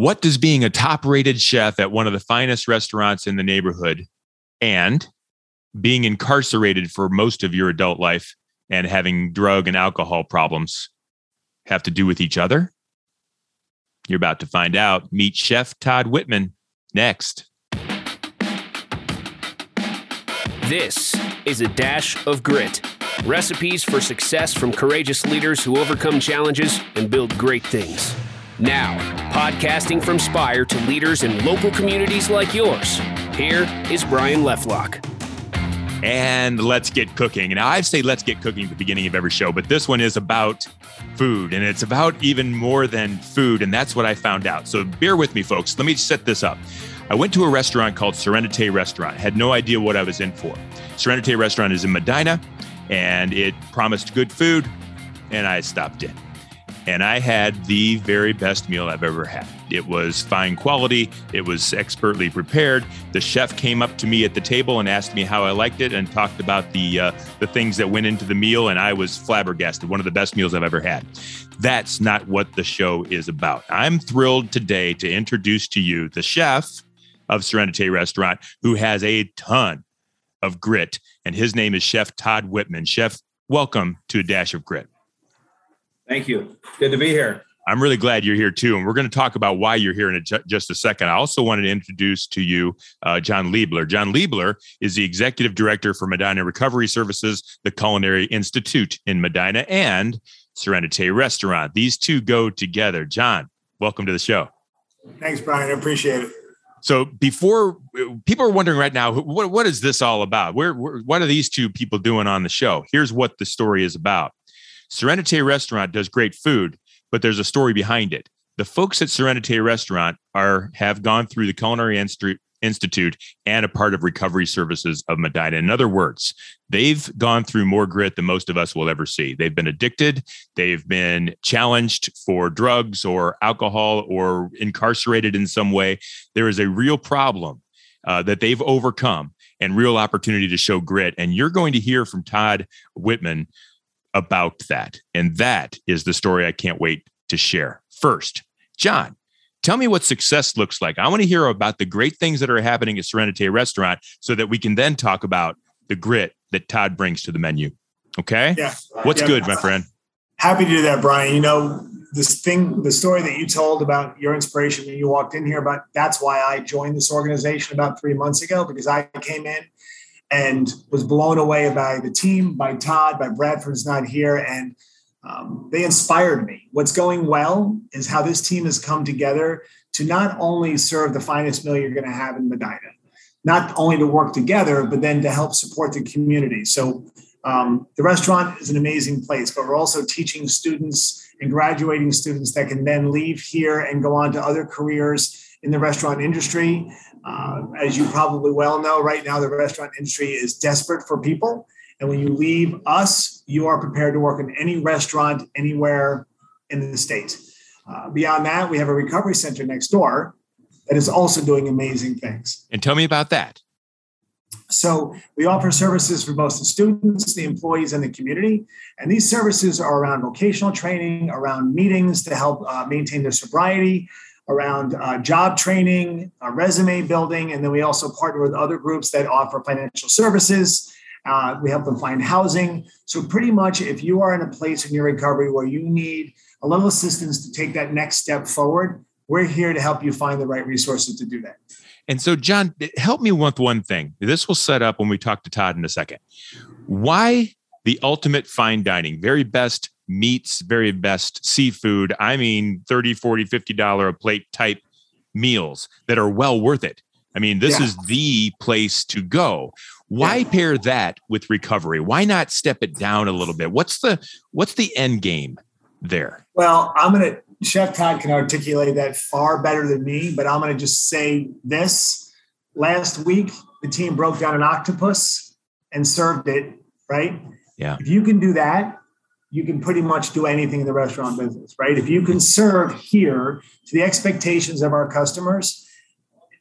What does being a top rated chef at one of the finest restaurants in the neighborhood and being incarcerated for most of your adult life and having drug and alcohol problems have to do with each other? You're about to find out. Meet Chef Todd Whitman next. This is a dash of grit. Recipes for success from courageous leaders who overcome challenges and build great things. Now, podcasting from Spire to leaders in local communities like yours, here is Brian Leflock. And let's get cooking. Now, I say let's get cooking at the beginning of every show, but this one is about food and it's about even more than food. And that's what I found out. So bear with me, folks. Let me set this up. I went to a restaurant called Sérénité Restaurant. Had no idea what I was in for. Sérénité Restaurant is in Medina and it promised good food, and I stopped in and I had the very best meal I've ever had. It was fine quality, it was expertly prepared. The chef came up to me at the table and asked me how I liked it and talked about the uh, the things that went into the meal and I was flabbergasted. One of the best meals I've ever had. That's not what the show is about. I'm thrilled today to introduce to you the chef of Sérénité Restaurant who has a ton of grit and his name is Chef Todd Whitman. Chef, welcome to a dash of grit. Thank you. Good to be here. I'm really glad you're here too. And we're going to talk about why you're here in a, just a second. I also wanted to introduce to you uh, John Liebler. John Liebler is the executive director for Medina Recovery Services, the Culinary Institute in Medina, and Sérénité Restaurant. These two go together. John, welcome to the show. Thanks, Brian. I appreciate it. So before people are wondering right now, what, what is this all about? Where, where, what are these two people doing on the show? Here's what the story is about. Sérénité Restaurant does great food, but there's a story behind it. The folks at Sérénité Restaurant are have gone through the Culinary Institute and a part of Recovery Services of Medina. In other words, they've gone through more grit than most of us will ever see. They've been addicted, they've been challenged for drugs or alcohol or incarcerated in some way. There is a real problem uh, that they've overcome and real opportunity to show grit. And you're going to hear from Todd Whitman about that. And that is the story I can't wait to share. First, John, tell me what success looks like. I want to hear about the great things that are happening at Sérénité Restaurant so that we can then talk about the grit that Todd brings to the menu. Okay? Yeah. What's yeah. good, my friend? Happy to do that, Brian. You know, this thing, the story that you told about your inspiration when you walked in here about that's why I joined this organization about three months ago because I came in and was blown away by the team, by Todd, by Bradford's not here. And um, they inspired me. What's going well is how this team has come together to not only serve the finest meal you're going to have in Medina, not only to work together, but then to help support the community. So um, the restaurant is an amazing place, but we're also teaching students and graduating students that can then leave here and go on to other careers in the restaurant industry. Uh, as you probably well know, right now the restaurant industry is desperate for people. And when you leave us, you are prepared to work in any restaurant anywhere in the state. Uh, beyond that, we have a recovery center next door that is also doing amazing things. And tell me about that. So, we offer services for both the students, the employees, and the community. And these services are around vocational training, around meetings to help uh, maintain their sobriety, around uh, job training, uh, resume building, and then we also partner with other groups that offer financial services. Uh, we help them find housing. So, pretty much, if you are in a place in your recovery where you need a little assistance to take that next step forward, we're here to help you find the right resources to do that. And so, John, help me with one thing. This will set up when we talk to Todd in a second. Why the ultimate fine dining, very best meats, very best seafood. I mean, 30, 40, 50 dollar a plate type meals that are well worth it. I mean, this yeah. is the place to go. Why yeah. pair that with recovery? Why not step it down a little bit? What's the what's the end game there? Well, I'm going to Chef Todd can articulate that far better than me, but I'm going to just say this. Last week, the team broke down an octopus and served it, right? Yeah. If you can do that, you can pretty much do anything in the restaurant business, right? If you can serve here to the expectations of our customers,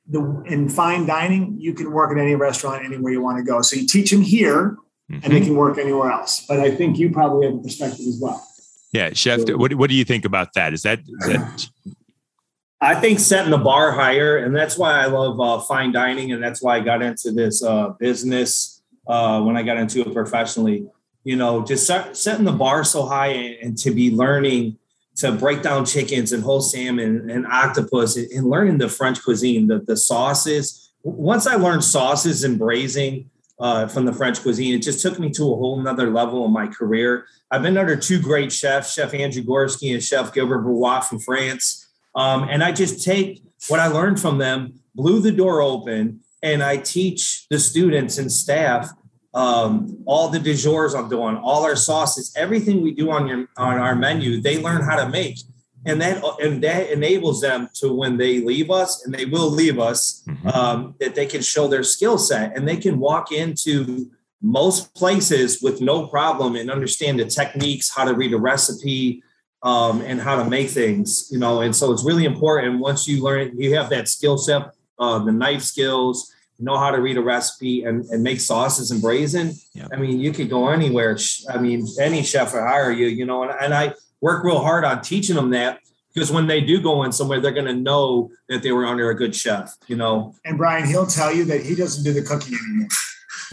the, in fine dining, you can work at any restaurant anywhere you want to go. So you teach them here, mm-hmm. and they can work anywhere else. But I think you probably have a perspective as well. Yeah, chef. So, what what do you think about that? Is that is that I think setting the bar higher, and that's why I love uh, fine dining, and that's why I got into this uh, business uh, when I got into it professionally. You know, just set, setting the bar so high, and, and, to be learning to break down chickens and whole salmon and octopus, and, and learning the French cuisine, the the sauces. Once I learned sauces and braising uh, from the French cuisine, it just took me to a whole nother level in my career. I've been under two great chefs, Chef Andrew Gorski and Chef Gilbert Brouat from France um, and I just take what I learned from them, blew the door open, and I teach the students and staff um, all the de jours I'm doing, all our sauces, everything we do on your on our menu. They learn how to make, and that and that enables them to when they leave us, and they will leave us, mm-hmm. um, that they can show their skill set and they can walk into most places with no problem and understand the techniques, how to read a recipe, um, and how to make things, you know. And so it's really important once you learn, you have that skill set, uh, the knife skills, know how to read a recipe and, and make sauces and braising. Yep. I mean, you could go anywhere. I mean, any chef will hire you, you know, and, and I work real hard on teaching them that because when they do go in somewhere, they're going to know that they were under a good chef, you know. And Brian, he'll tell you that he doesn't do the cooking anymore.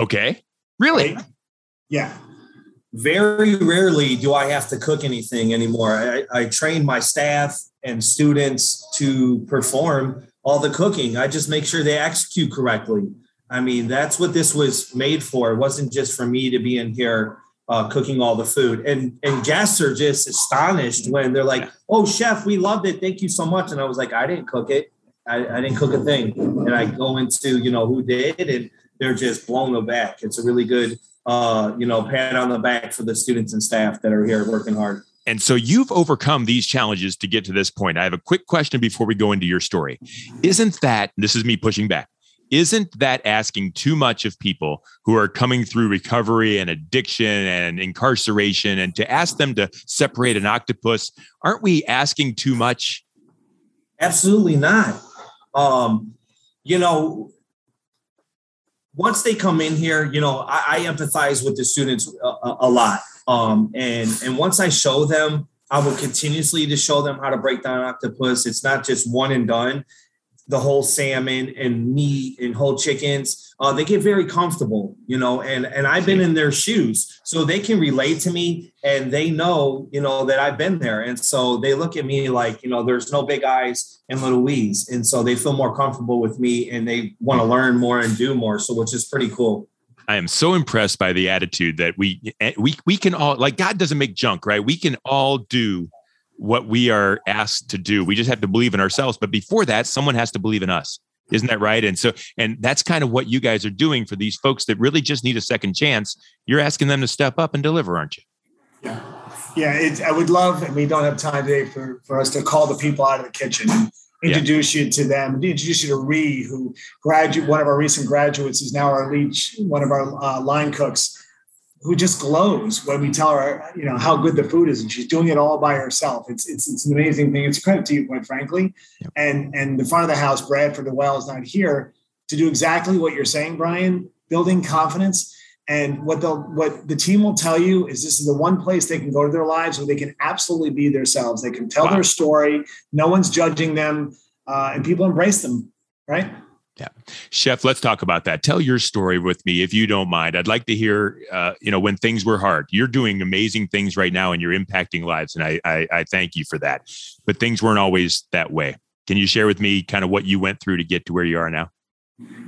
Okay. Really? Right? Yeah very rarely do I have to cook anything anymore. I, I train my staff and students to perform all the cooking. I just make sure they execute correctly. I mean, that's what this was made for. It wasn't just for me to be in here uh, cooking all the food. And and guests are just astonished when they're like, "Oh, chef, we loved it. Thank you so much." And I was like, "I didn't cook it. I, I didn't cook a thing." And I go into you know who did, and they're just blown aback. It's a really good uh, you know, pat on the back for the students and staff that are here working hard. And so you've overcome these challenges to get to this point. I have a quick question before we go into your story. Isn't that, this is me pushing back, isn't that asking too much of people who are coming through recovery and addiction and incarceration and to ask them to separate an octopus? Aren't we asking too much? Absolutely not. Um, you know, once they come in here, you know, I, I empathize with the students a, a lot. Um, and and once I show them, I will continuously to show them how to break down octopus. It's not just one and done the whole salmon and meat and whole chickens, uh, they get very comfortable, you know, and, and I've been in their shoes. So they can relate to me and they know, you know, that I've been there. And so they look at me like, you know, there's no big eyes and little we's. And so they feel more comfortable with me and they want to learn more and do more. So, which is pretty cool. I am so impressed by the attitude that we eh, we we can all like God doesn't make junk, right? We can all do what we are asked to do. We just have to believe in ourselves. But before that, someone has to believe in us. Isn't that right? And so, and that's kind of what you guys are doing for these folks that really just need a second chance. You're asking them to step up and deliver, aren't you? Yeah. Yeah. It, I would love, and we don't have time today for, for us to call the people out of the kitchen introduce yeah. you to them, introduce you to Ree, who graduate, one of our recent graduates is now our lead, one of our uh, line cooks who just glows when we tell her, you know, how good the food is, and she's doing it all by herself. It's it's it's an amazing thing. It's a credit to you, quite frankly. Yep. And and the front of the house, Bradford the Well is not here to do exactly what you're saying, Brian. Building confidence. And what they'll what the team will tell you is this is the one place they can go to their lives where they can absolutely be themselves. They can tell wow. their story. No one's judging them, uh, and people embrace them. Right. Yeah, chef, let's talk about that. Tell your story with me, if you don't mind. I'd like to hear, uh, you know, when things were hard. You're doing amazing things right now, and you're impacting lives, and I, I, I thank you for that. But things weren't always that way. Can you share with me kind of what you went through to get to where you are now?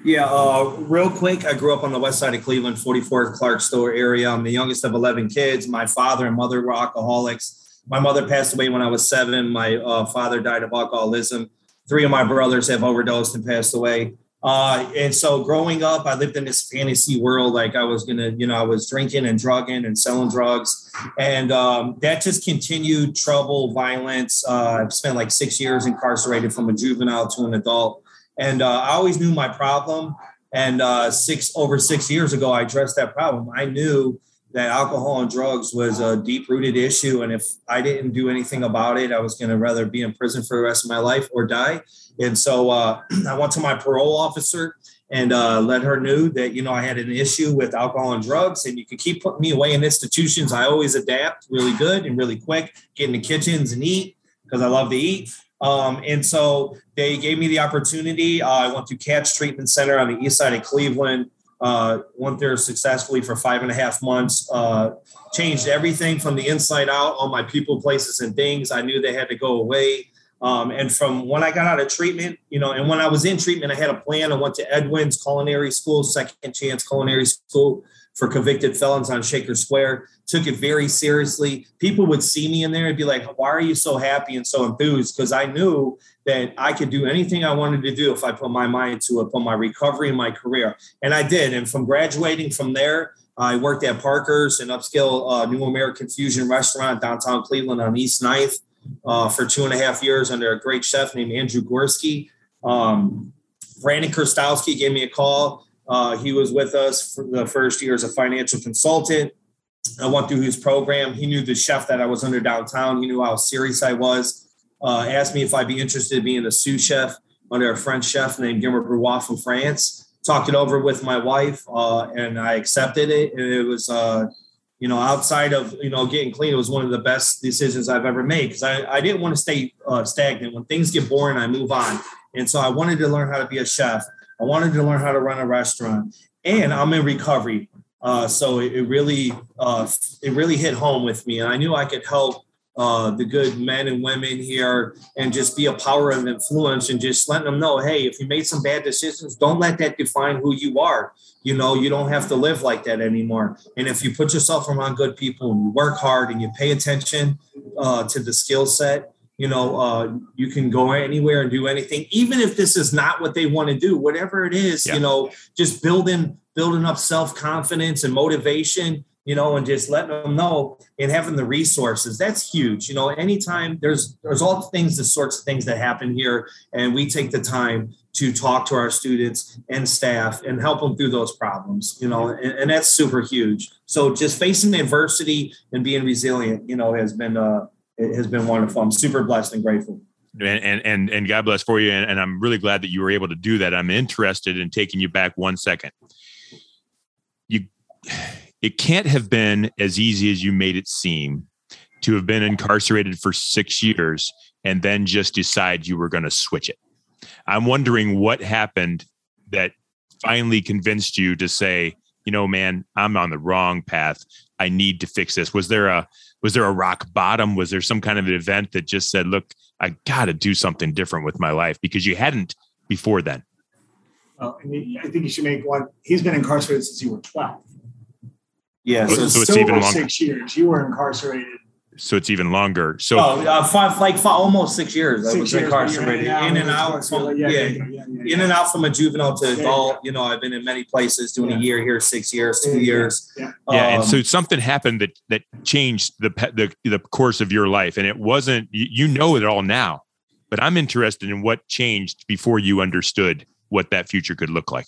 Yeah, uh, real quick. I grew up on the west side of Cleveland, 44th Clark Store area. I'm the youngest of 11 kids. My father and mother were alcoholics. My mother passed away when I was seven. My uh, father died of alcoholism three of my brothers have overdosed and passed away. Uh, and so growing up, I lived in this fantasy world. Like I was gonna, you know, I was drinking and drugging and selling drugs, and um, that just continued trouble, violence. Uh, I've spent like six years incarcerated from a juvenile to an adult, and uh, I always knew my problem. And uh, six over six years ago, I addressed that problem. I knew that alcohol and drugs was a deep rooted issue. And if I didn't do anything about it, I was going to rather be in prison for the rest of my life or die. And so uh, I went to my parole officer and uh, let her know that, you know, I had an issue with alcohol and drugs and you could keep putting me away in institutions. I always adapt really good and really quick, get in the kitchens and eat because I love to eat. Um, and so they gave me the opportunity. Uh, I went to CATS Treatment Center on the east side of Cleveland. Uh, went there successfully for five and a half months. Uh, changed everything from the inside out. All my people, places, and things. I knew they had to go away. Um, and from when I got out of treatment, you know, and when I was in treatment, I had a plan. I went to Edwin's Culinary School, Second Chance Culinary School for convicted felons on Shaker Square. Took it very seriously. People would see me in there and be like, "Why are you so happy and so enthused?" Because I knew that I could do anything I wanted to do if I put my mind to it, put my recovery and my career, and I did. And from graduating from there, I worked at Parker's, an upscale uh, New American Fusion restaurant downtown Cleveland on East 9th uh, for two and a half years under a great chef named Andrew Gorski. Um, Brandon Kurstowski gave me a call. Uh, he was with us for the first year as a financial consultant. I went through his program. He knew the chef that I was under downtown. He knew how serious I was. Uh, asked me if I'd be interested in being a sous chef under a French chef named Guillermo Brouat from France. Talked it over with my wife, uh, and I accepted it. And it was uh, you know, outside of, you know, getting clean, it was one of the best decisions I've ever made because I, I didn't want to stay uh, stagnant. When things get boring, I move on. And so I wanted to learn how to be a chef. I wanted to learn how to run a restaurant and I'm in recovery. Uh, so it, it really, uh, it really hit home with me. And I knew I could help uh, the good men and women here and just be a power of influence and just letting them know hey if you made some bad decisions don't let that define who you are. You know you don't have to live like that anymore. And if you put yourself around good people and you work hard and you pay attention uh, to the skill set you know uh, you can go anywhere and do anything. Even if this is not what they want to do whatever it is yeah. you know just building building up self-confidence and motivation you know, and just letting them know and having the resources. That's huge. You know, anytime there's there's all the things, the sorts of things that happen here, and we take the time to talk to our students and staff and help them through those problems, you know, and, and that's super huge. So just facing adversity and being resilient, you know, has been uh has been wonderful. I'm super blessed and grateful. And and and God bless for you. And, and I'm really glad that you were able to do that. I'm interested in taking you back one second. You it can't have been as easy as you made it seem to have been incarcerated for six years and then just decide you were going to switch it. I'm wondering what happened that finally convinced you to say, you know, man, I'm on the wrong path. I need to fix this. Was there a was there a rock bottom? Was there some kind of an event that just said, look, I got to do something different with my life because you hadn't before then? Well, I think you should make one. He's been incarcerated since you were 12. Yeah, so, so it's even longer. Six years. You were incarcerated. So it's even longer. So oh, uh, five, like five, almost six years. Six I was years, incarcerated, in and out. From, yeah, yeah, yeah, in and out from a juvenile to adult. You know, I've been in many places, doing a year here, six years, two years. Yeah, yeah. Um, and so something happened that that changed the the the course of your life, and it wasn't. You, you know it all now, but I'm interested in what changed before you understood what that future could look like.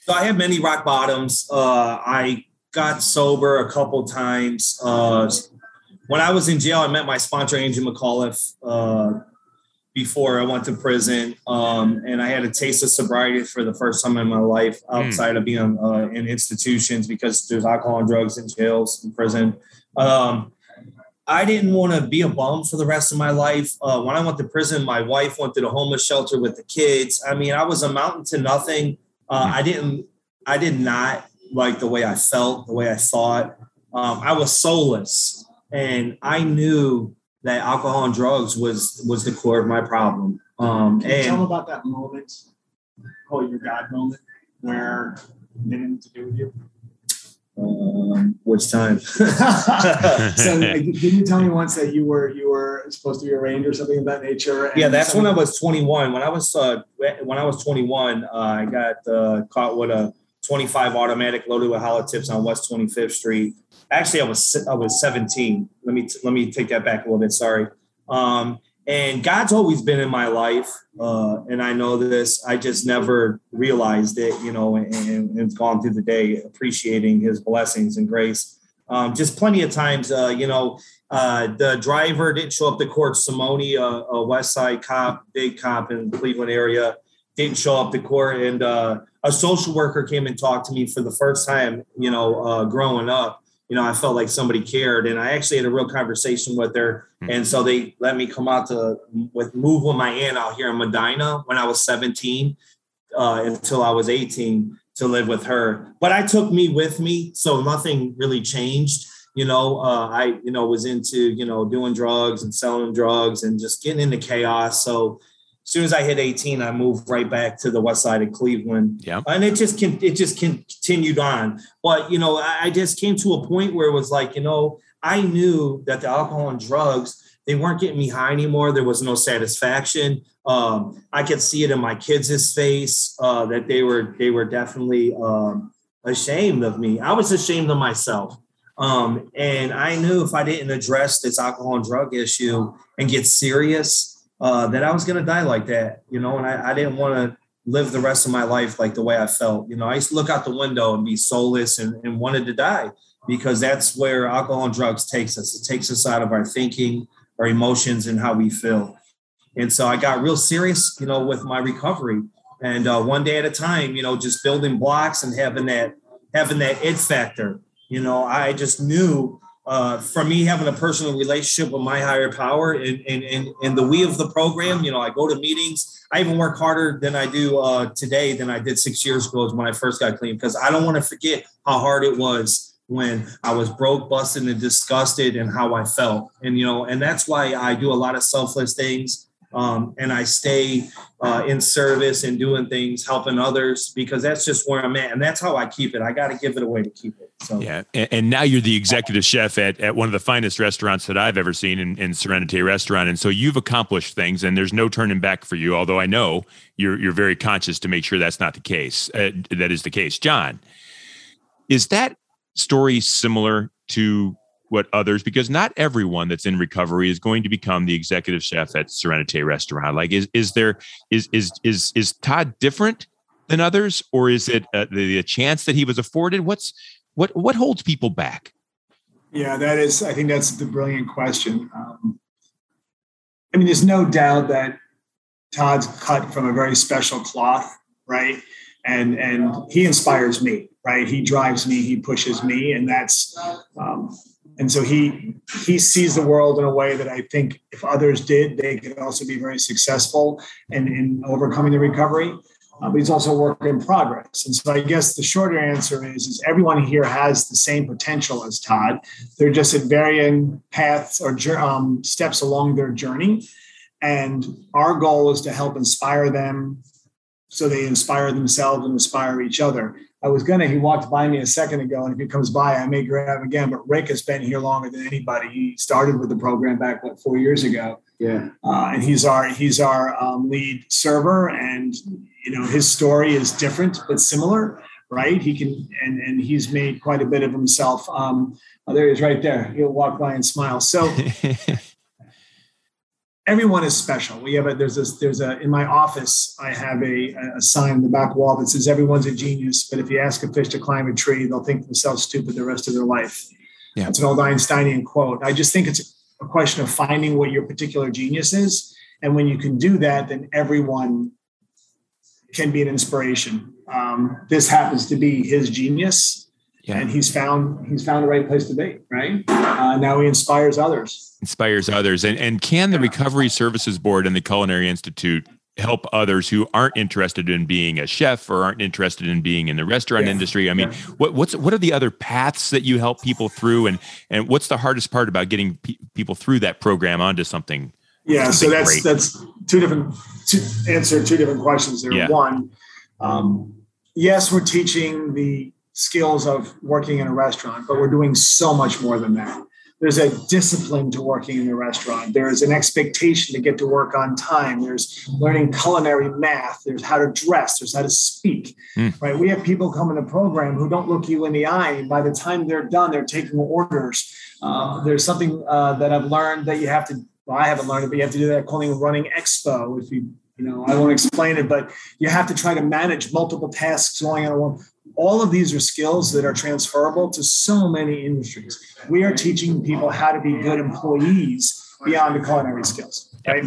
So I had many rock bottoms. Uh, I got sober a couple times. Uh, when I was in jail, I met my sponsor, Angel McAuliffe, uh, before I went to prison. Um, and I had a taste of sobriety for the first time in my life hmm. outside mm. of being uh, in institutions because there's alcohol and drugs in jails and prison. Um, I didn't want to be a bum for the rest of my life. Uh, when I went to prison, my wife went to the homeless shelter with the kids. I mean, I was amounting to nothing. Uh, hmm. I didn't, I did not like the way I felt, the way I thought. Um, I was soulless, and I knew that alcohol and drugs was was the core of my problem. Um, Can you and, tell me about that moment, call it your God moment, where it didn't to do with you? Um, which time? so didn't you tell me once that you were you were supposed to be arraigned or something of that nature? Yeah, that's when I was 21. When I was uh, when I was 21, uh, I got uh, caught with a 25 automatic loaded with hollow tips on West 25th Street. Actually, I was I was 17. Let me let me take that back a little bit. Sorry. Um, and God's always been in my life, uh, and I know this. I just never realized it, you know, and, and it's gone through the day appreciating His blessings and grace. Um, just plenty of times, uh, you know, uh, the driver didn't show up to court. Simone, a, a West Side cop, big cop in the Cleveland area, didn't show up to court, and uh, a social worker came and talked to me for the first time, you know, uh, growing up, you know, I felt like somebody cared. And I actually had a real conversation with her. Mm-hmm. And so they let me come out to with move with my aunt out here in Medina when I was 17 uh, until I was 18 to live with her. But I took me with me. So nothing really changed. You know, uh, I, you know, was into, you know, doing drugs and selling drugs and just getting into chaos. So as soon as I hit 18, I moved right back to the west side of Cleveland. Yeah. And it just can it just continued on. But you know, I just came to a point where it was like, you know, I knew that the alcohol and drugs, they weren't getting me high anymore. There was no satisfaction. Um, I could see it in my kids' face uh, that they were they were definitely um, ashamed of me. I was ashamed of myself. Um, and I knew if I didn't address this alcohol and drug issue and get serious, uh, that I was going to die like that, you know, and I, I didn't want to live the rest of my life like the way I felt. You know, I used to look out the window and be soulless and, and wanted to die because that's where alcohol and drugs takes us. It takes us out of our thinking, our emotions, and how we feel. And so I got real serious, you know, with my recovery. And uh, one day at a time, you know, just building blocks and having that having that it factor. You know, I just knew uh, for me having a personal relationship with my higher power and and and, the we of the program you know i go to meetings i even work harder than i do uh, today than i did six years ago when i first got clean because i don't want to forget how hard it was when i was broke busted and disgusted and how i felt and you know and that's why i do a lot of selfless things um, and I stay uh, in service and doing things, helping others, because that's just where I'm at, and that's how I keep it. I got to give it away to keep it. So yeah, and, and, now you're the executive chef at, at one of the finest restaurants that I've ever seen in, in Sérénité Restaurant, and so you've accomplished things, and there's no turning back for you. Although I know you're you're very conscious to make sure that's not the case. Uh, that is the case, John. Is that story similar to what others because not everyone that's in recovery is going to become the executive chef at Sérénité Restaurant. Like, is is there is is is is Todd different than others, or is it uh, the, the chance that he was afforded? What's what what holds people back? Yeah, that is. I think that's the brilliant question. Um, I mean, there's no doubt that Todd's cut from a very special cloth, right? And and he inspires me, right? He drives me, he pushes me, and that's um, and so he he sees the world in a way that I think if others did, they could also be very successful in, in overcoming the recovery. Uh, but he's also a work in progress. And so I guess the shorter answer is, is everyone here has the same potential as Todd. They're just at varying paths or um, steps along their journey. And our goal is to help inspire them so they inspire themselves and inspire each other. I was gonna. He walked by me a second ago, and if he comes by, I may grab him again. But Rick has been here longer than anybody. He started with the program back what four years ago. Yeah, uh, and he's our he's our um, lead server, and you know his story is different but similar, right? He can and and he's made quite a bit of himself. Um, oh, there he is, right there. He'll walk by and smile. So. everyone is special. We have a there's a there's a in my office I have a, a sign in the back wall that says everyone's a genius, but if you ask a fish to climb a tree, they'll think themselves stupid the rest of their life. Yeah. That's an old Einsteinian quote. I just think it's a question of finding what your particular genius is, and when you can do that, then everyone can be an inspiration. Um, this happens to be his genius, yeah. and he's found he's found the right place to be right uh, now he inspires others inspires others and and can the recovery services board and the culinary institute help others who aren't interested in being a chef or aren't interested in being in the restaurant yeah. industry i mean yeah. what what's what are the other paths that you help people through and and what's the hardest part about getting pe- people through that program onto something yeah something so that's great? that's two different to answer two different questions there yeah. one um, yes we're teaching the skills of working in a restaurant, but we're doing so much more than that. There's a discipline to working in a restaurant. There's an expectation to get to work on time. There's learning culinary math. There's how to dress. There's how to speak. Mm. Right? We have people come in the program who don't look you in the eye. And by the time they're done, they're taking orders. Uh, there's something uh, that I've learned that you have to. Well, I haven't learned it, but you have to do that calling running expo. If you you know, I won't explain it, but you have to try to manage multiple tasks going on all of these are skills that are transferable to so many industries. We are teaching people how to be good employees beyond the culinary skills. Right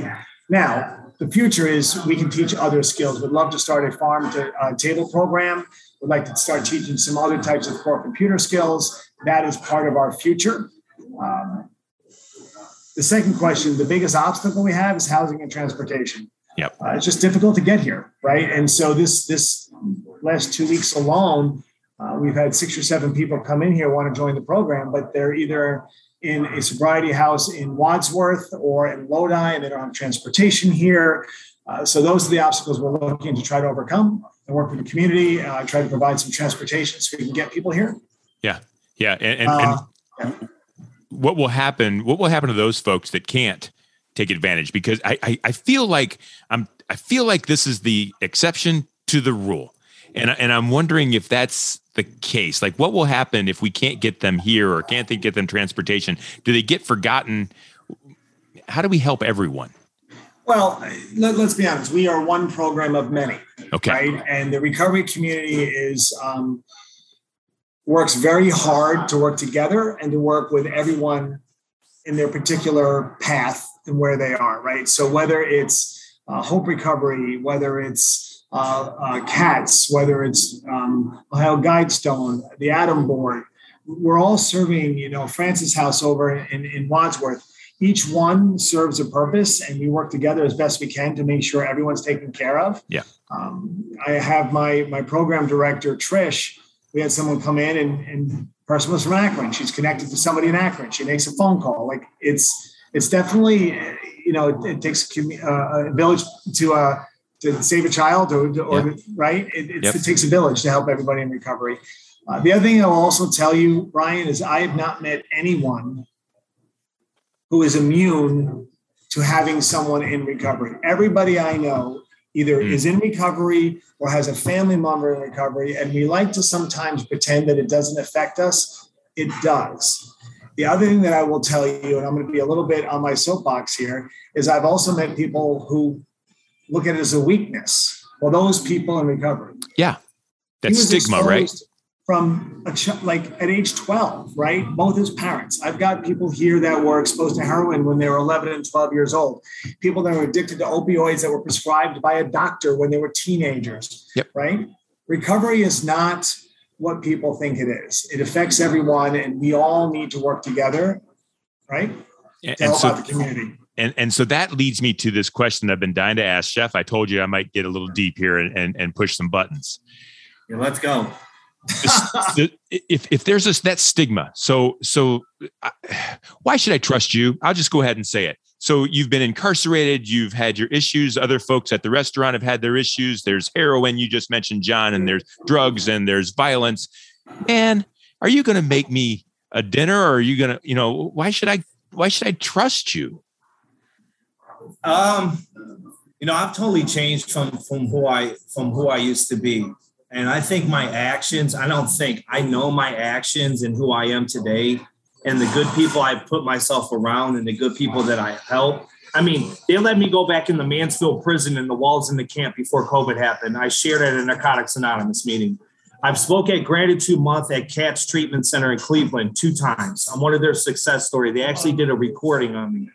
now, the future is we can teach other skills. We'd love to start a farm to uh, table program We'd like to start teaching some other types of core computer skills. That is part of our future. Um, the second question, the biggest obstacle we have is housing and transportation. Yep. Uh, it's just difficult to get here, right? And so this this last two weeks alone, uh, we've had six or seven people come in here want to join the program, but they're either in a sobriety house in Wadsworth or in Lodi, and they don't have transportation here. Uh, so those are the obstacles we're looking to try to overcome and work with the community, uh, try to provide some transportation so we can get people here. Yeah, yeah, and, and, and yeah. what will happen? What will happen to those folks that can't take advantage? Because I, I, I feel like I'm, I feel like this is the exception to the rule, and and I'm wondering if that's the case. Like, what will happen if we can't get them here or can't they get them transportation? Do they get forgotten? How do we help everyone? Well, let, us be honest. We are one program of many. Okay. Right, and the recovery community is um, works very hard to work together and to work with everyone in their particular path and where they are. Right. So whether it's uh, Hope Recovery, whether it's uh, uh, CATS, whether it's um, Ohio Guidestone, the ADAMH Board, we're all serving. You know, Francis House over in, in Wadsworth each one serves a purpose and we work together as best we can to make sure everyone's taken care of. Yeah. Um, i have my my program director trish. We had someone come in and, and person was from akron. She's connected to somebody in akron. She makes a phone call. Like it's it's definitely you know it, it takes a, uh, a, village to uh to save a child or, or right it, yep. it, takes a village to help everybody in recovery uh, the other thing i'll also tell you brian is i have not met anyone who is immune to having someone in recovery. Everybody I know either mm. is in recovery or has a family member in recovery. And we like to sometimes pretend that it doesn't affect us. It does. The other thing that I will tell you, and I'm going to be a little bit on my soapbox here, is I've also met people who look at it as a weakness. Well, those people in recovery. Yeah. That's stigma, right? from a ch- like at age 12, right? Both his parents. I've got people here that were exposed to heroin when they were 11 and 12 years old. People that were addicted to opioids that were prescribed by a doctor when they were teenagers, yep. right? Recovery is not what people think it is. It affects everyone, and we all need to work together, right? And, to help so, the community. And, and so that leads me to this question I've been dying to ask Chef. I told you I might get a little deep here and, and, and push some buttons. Yeah, let's go if if there's this that stigma, so so uh, why should I trust you? I'll just go ahead and say it. So you've been incarcerated, you've had your issues. Other folks at the restaurant have had their issues. There's heroin, you just mentioned John, and there's drugs and there's violence. And are you going to make me a dinner, or are you going to, you know, why should I why should I trust you? Um, you know, I've totally changed from from who I from who I used to be. And I think my actions, I don't think, I know my actions and who I am today and the good people I put myself around and the good people that I help. I mean, they let me go back in the Mansfield prison and the walls in the camp before COVID happened. I shared at a Narcotics Anonymous meeting. I've spoke at Gratitude Month at CATS Treatment Center in Cleveland two times. I'm one of their success story. They actually did a recording on me.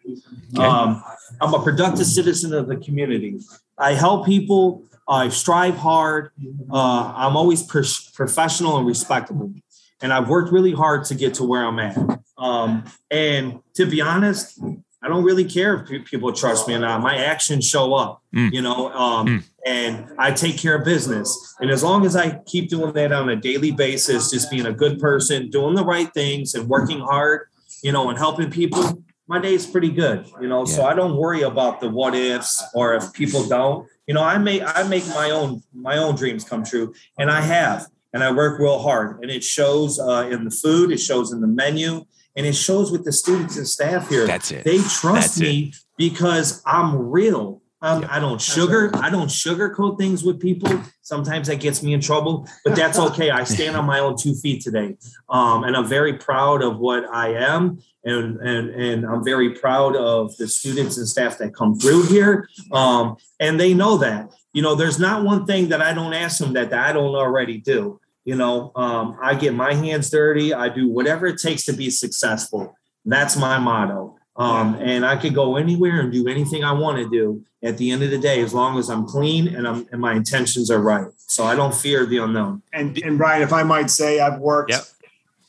Okay. Um, I'm a productive citizen of the community. I help people I strive hard. Uh, I'm always professional and respectable. And I've worked really hard to get to where I'm at. Um, and to be honest, I don't really care if people trust me or not. My actions show up, mm. you know, um, mm. And I take care of business. And as long as I keep doing that on a daily basis, just being a good person, doing the right things and working hard, you know, and helping people, my day is pretty good, you know. Yeah. So I don't worry about the what ifs or if people don't you know i make i make my own my own dreams come true and i have and i work real hard and it shows uh, in the food it shows in the menu and it shows with the students and staff here that's it they trust that's me it. because i'm real um, I don't sugar. I don't sugarcoat things with people. Sometimes that gets me in trouble, but that's okay. I stand on my own two feet today, um, and I'm very proud of what I am, and and and I'm very proud of the students and staff that come through here, um, and they know that. You know, there's not one thing that I don't ask them that, that I don't already do. You know, um, I get my hands dirty. I do whatever it takes to be successful. That's my motto. Um, and I could go anywhere and do anything I want to do at the end of the day, as long as I'm clean and I'm and my intentions are right. So I don't fear the unknown. And and Brian, if I might say, I've worked, Yep.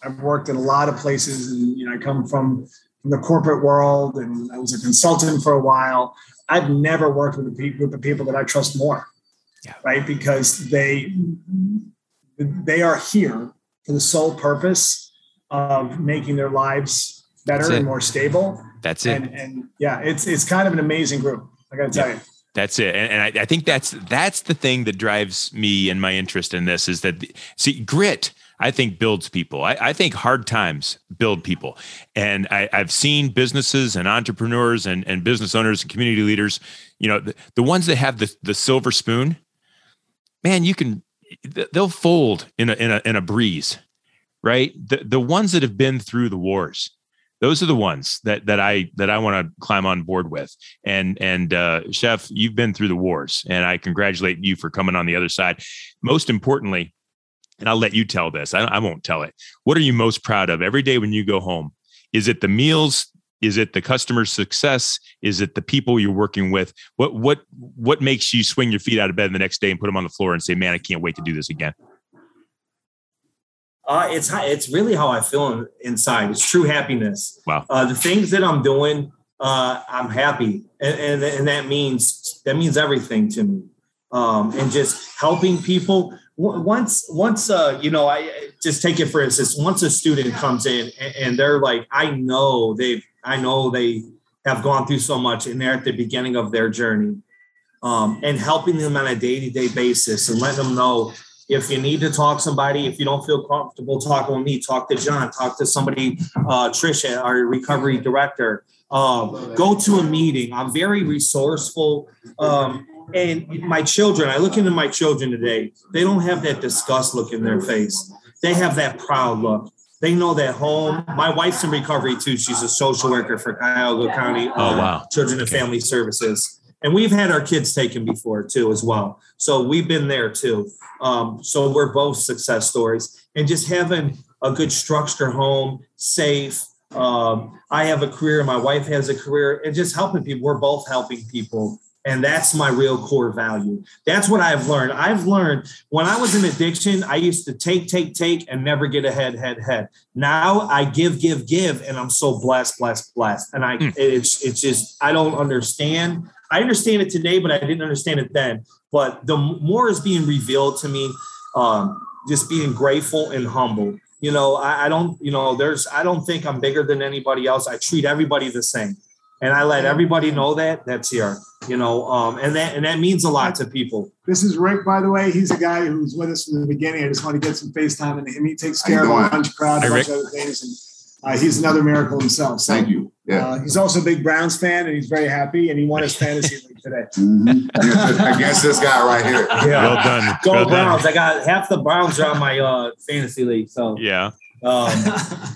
I've worked in a lot of places, and you know, I come from from the corporate world, and I was a consultant for a while. I've never worked with a pe- group of people that I trust more, Yeah. right? Because they they are here for the sole purpose of making their lives better and more stable. That's it. And and yeah, it's it's kind of an amazing group. I got to tell you. That's it, and, and I, I think that's that's the thing that drives me and my interest in this is that see grit. I think builds people. I, I think hard times build people, and I, I've seen businesses and entrepreneurs and, and business owners and community leaders. You know, the, the ones that have the the silver spoon, man, you can they'll fold in a in a in a breeze, right? The the ones that have been through the wars, those are the ones that that I that I want to climb on board with. And and uh, chef, you've been through the wars, and I congratulate you for coming on the other side. Most importantly, and I'll let you tell this. I, I won't tell it. What are you most proud of every day when you go home? Is it the meals? Is it the customer success? Is it the people you're working with? What what what makes you swing your feet out of bed the next day and put them on the floor and say, "Man, I can't wait to do this again"? Uh, it's it's really how I feel inside. It's true happiness. Wow. Uh, the things that I'm doing, uh, I'm happy, and, and and that means that means everything to me. Um, and just helping people. Once once uh, you know, I just take it for instance. Once a student comes in and, and they're like, I know they've, I know they have gone through so much, and they're at the beginning of their journey. Um, and helping them on a day-to-day basis and letting them know if you need to talk somebody, if you don't feel comfortable talking with me, talk to John, talk to somebody, uh, Trisha, our recovery director. Um, go to a meeting. I'm very resourceful. Um, and my children, I look into my children today, they don't have that disgust look in their face. They have that proud look. They know that home. My wife's in recovery too. She's a social worker for Cuyahoga County Oh, uh, wow. Children and Family Services. And we've had our kids taken before too, as well. So we've been there too. Um, so we're both success stories. And just having a good structure home, safe. Um, I have a career, my wife has a career, and just helping people. We're both helping people. And that's my real core value. That's what I've learned. I've learned when I was in addiction, I used to take, take, take, and never get ahead, head, head. Now I give, give, give, and I'm so blessed, blessed, blessed. And I, Hmm. it's, it's just I don't understand. I understand it today, but I didn't understand it then. But the more is being revealed to me, um, just being grateful and humble. You know, I, I don't, you know, there's, I don't think I'm bigger than anybody else. I treat everybody the same, and I let everybody know that. That's here, you know, um, and that and that means a lot to people. This is Rick, by the way. He's a guy who's with us from the beginning. I just want to get some FaceTime into him. He takes care of a doing? lunch crowd, Hi, a bunch Rick. of other things, and uh, he's another miracle himself. So, Thank you. Yeah. Uh, he's also a big Browns fan, and he's very happy, and he won his fantasy league today. Mhm. Against, against this guy right here. Well done. Go Well done. Browns! I got half the Browns are on my uh, fantasy league, so Yeah. um,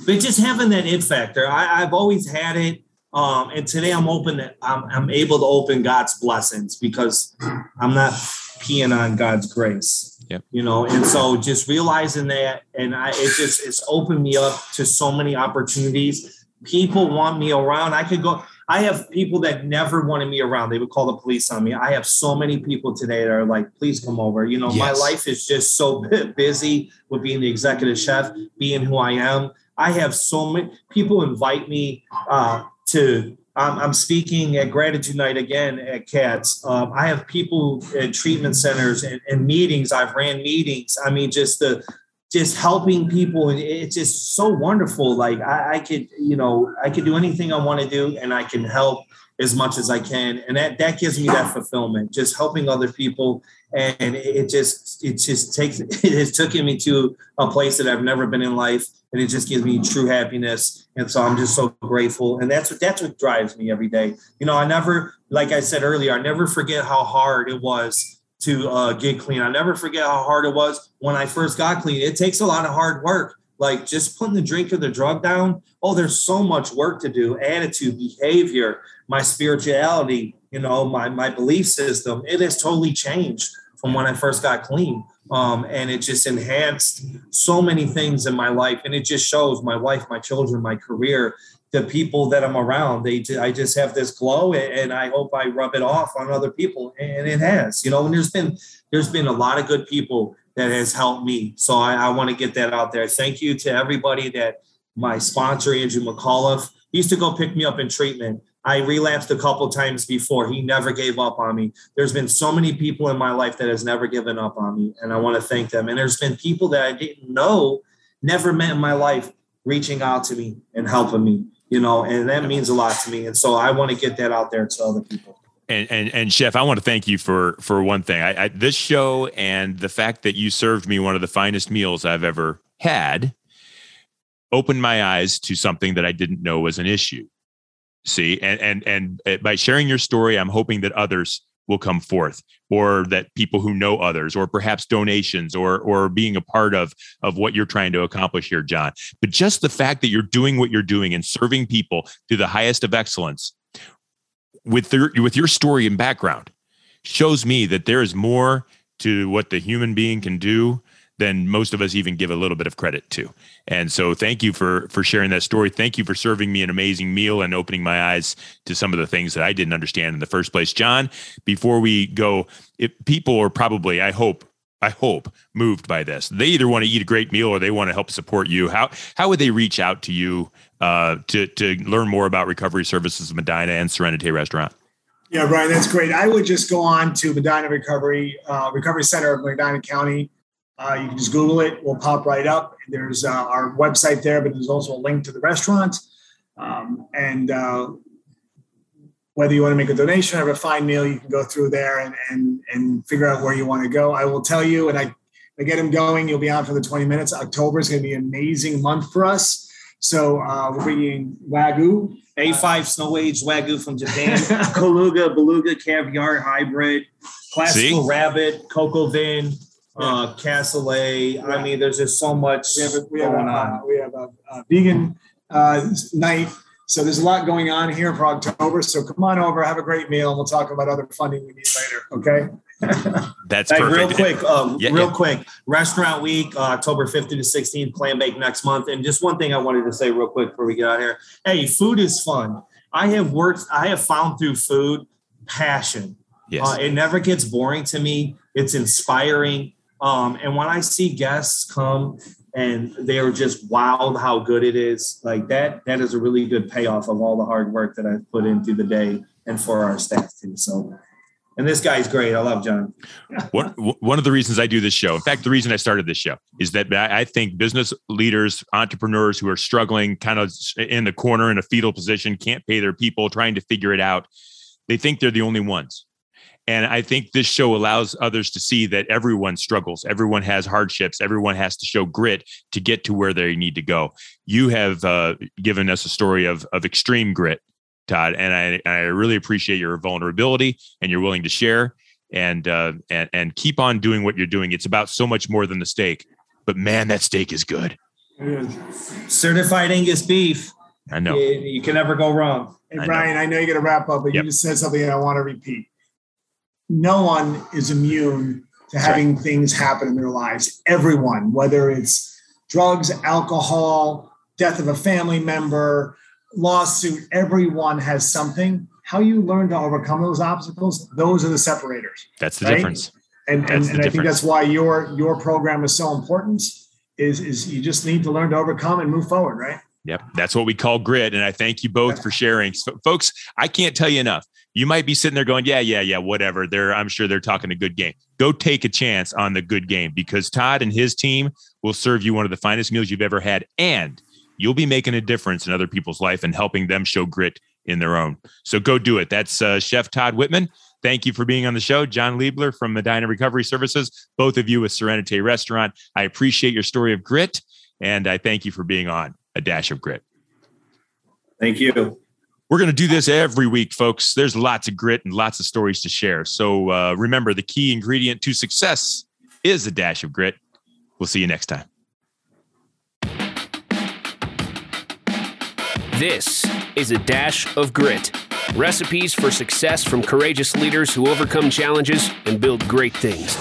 but just having that it factor, I, I've always had it. Um, and today I'm open. To, I'm, I'm able to open God's blessings because I'm not peeing on God's grace. Yep. You know, and so just realizing that, and I, it just it's opened me up to so many opportunities. People want me around. I could go. I have people that never wanted me around. They would call the police on me. I have so many people today that are like, please come over. You know, my life is just so busy with being the executive chef, being who I am. I have so many people invite me uh, to. Um, I'm speaking at Gratitude Night again at Cats. Um, I have people at treatment centers and, and meetings. I've ran meetings. I mean, just the just helping people and it's just so wonderful like I, I could you know i could do anything i want to do and i can help as much as i can and that that gives me that fulfillment just helping other people and it just it just takes it has taken me to a place that i've never been in life and it just gives me true happiness and so i'm just so grateful and that's what that's what drives me every day. You know i never like i said earlier i never forget how hard it was to uh, get clean. I never forget how hard it was when I first got clean. It takes a lot of hard work, like just putting the drink or the drug down. Oh, there's so much work to do. Attitude, behavior, my spirituality, you know, my my belief system. It has totally changed from when I first got clean. Um, and it just enhanced so many things in my life. And it just shows my wife, my children, my career. The people that I'm around. They, I just have this glow, and I hope I rub it off on other people, and it has. You know, and there's been there's been a lot of good people that has helped me. So I, I want to get that out there. Thank you to everybody that my sponsor Andrew McAuliffe used to go pick me up in treatment. I relapsed a couple times before. He never gave up on me. There's been so many people in my life that has never given up on me, and I want to thank them. And there's been people that I didn't know, never met in my life, reaching out to me and helping me. You know, and that means a lot to me. And so I want to get that out there to other people. And, and and chef, I want to thank you for for one thing. I, I, this show and the fact that you served me one of the finest meals I've ever had opened my eyes to something that I didn't know was an issue. See, and and and by sharing your story, I'm hoping that others will come forth or that people who know others or perhaps donations or or being a part of of what you're trying to accomplish here john. But just the fact that you're doing what you're doing and serving people to the highest of excellence with your with your story and background shows me that there is more to what the human being can do than most of us even give a little bit of credit to. And so thank you for for sharing that story. Thank you for serving me an amazing meal and opening my eyes to some of the things that I didn't understand in the first place. John, before we go, if people are probably, I hope, I hope moved by this. They either want to eat a great meal or they want to help support you. How how would they reach out to you uh, to to learn more about recovery services, of Medina and Sérénité Restaurant? Yeah, Brian, that's great. I would just go on to Medina Recovery uh, Recovery Center of Medina County. Uh, you can just Google it; will pop right up. There's uh, our website there, but there's also a link to the restaurant. Um, and uh, whether you want to make a donation or have a fine meal, you can go through there and and and figure out where you want to go. I will tell you, and I, I get them going. You'll be on for the 20 minutes. October is going to be an amazing month for us. So uh, we're bringing wagyu, A5 snow aged wagyu from Japan, Kaluga, beluga, caviar hybrid, classical See? rabbit, au vin, uh, cassoulet. I mean, there's just so much we have a, we have going a, on. we have a, a vegan uh, night so there's a lot going on here for October. So come on over, have a great meal, and we'll talk about other funding we need later. Okay. That's hey, real quick. Um, yeah, real yeah. quick. Restaurant Week, uh, October 15th to 16th. Plan bake next month. And just one thing I wanted to say real quick before we get out here. Hey, food is fun. I have worked. I have found through food passion. Yes. Uh, it never gets boring to me. It's inspiring. Um, and when I see guests come and they are just wowed how good it is. Like that, that is a really good payoff of all the hard work that I've put into the day and for our staff too. So, and this guy's great. I love John. one, one of the reasons I do this show, in fact, the reason I started this show is that I think business leaders, entrepreneurs who are struggling kind of in the corner in a fetal position, can't pay their people, trying to figure it out, they think they're the only ones. And I think this show allows others to see that everyone struggles, everyone has hardships, everyone has to show grit to get to where they need to go. You have uh, given us a story of of extreme grit, Todd, and I I really appreciate your vulnerability and you're willing to share and uh, and and keep on doing what you're doing. It's about so much more than the steak, but man, that steak is good. Certified Angus beef. I know you, you can never go wrong. Hey Brian, I know, I know you're going to wrap up, but yep. you just said something I want to repeat no one is immune to having right. things happen in their lives. Everyone, whether it's drugs, alcohol, death of a family member, lawsuit, everyone has something. How you learn to overcome those obstacles, those are the separators. That's the right? difference. And, and, and I think that's why your your program is so important. Is is you just need to learn to overcome and move forward, right? Yep, that's what we call grit. And I thank you both for sharing, so, folks. I can't tell you enough you might be sitting there going, yeah, yeah, yeah, whatever. They're, I'm sure they're talking a good game. Go take a chance on the good game because Todd and his team will serve you one of the finest meals you've ever had. And you'll be making a difference in other people's life and helping them show grit in their own. So go do it. That's uh, Chef Todd Whitman. Thank you for being on the show. John Liebler from Medina Recovery Services, both of you with Sérénité Restaurant. I appreciate your story of grit and I thank you for being on A Dash of Grit. Thank you. We're going to do this every week, folks. There's lots of grit and lots of stories to share. So uh, remember, the key ingredient to success is a dash of grit. We'll see you next time. This is a dash of grit. Recipes for success from courageous leaders who overcome challenges and build great things.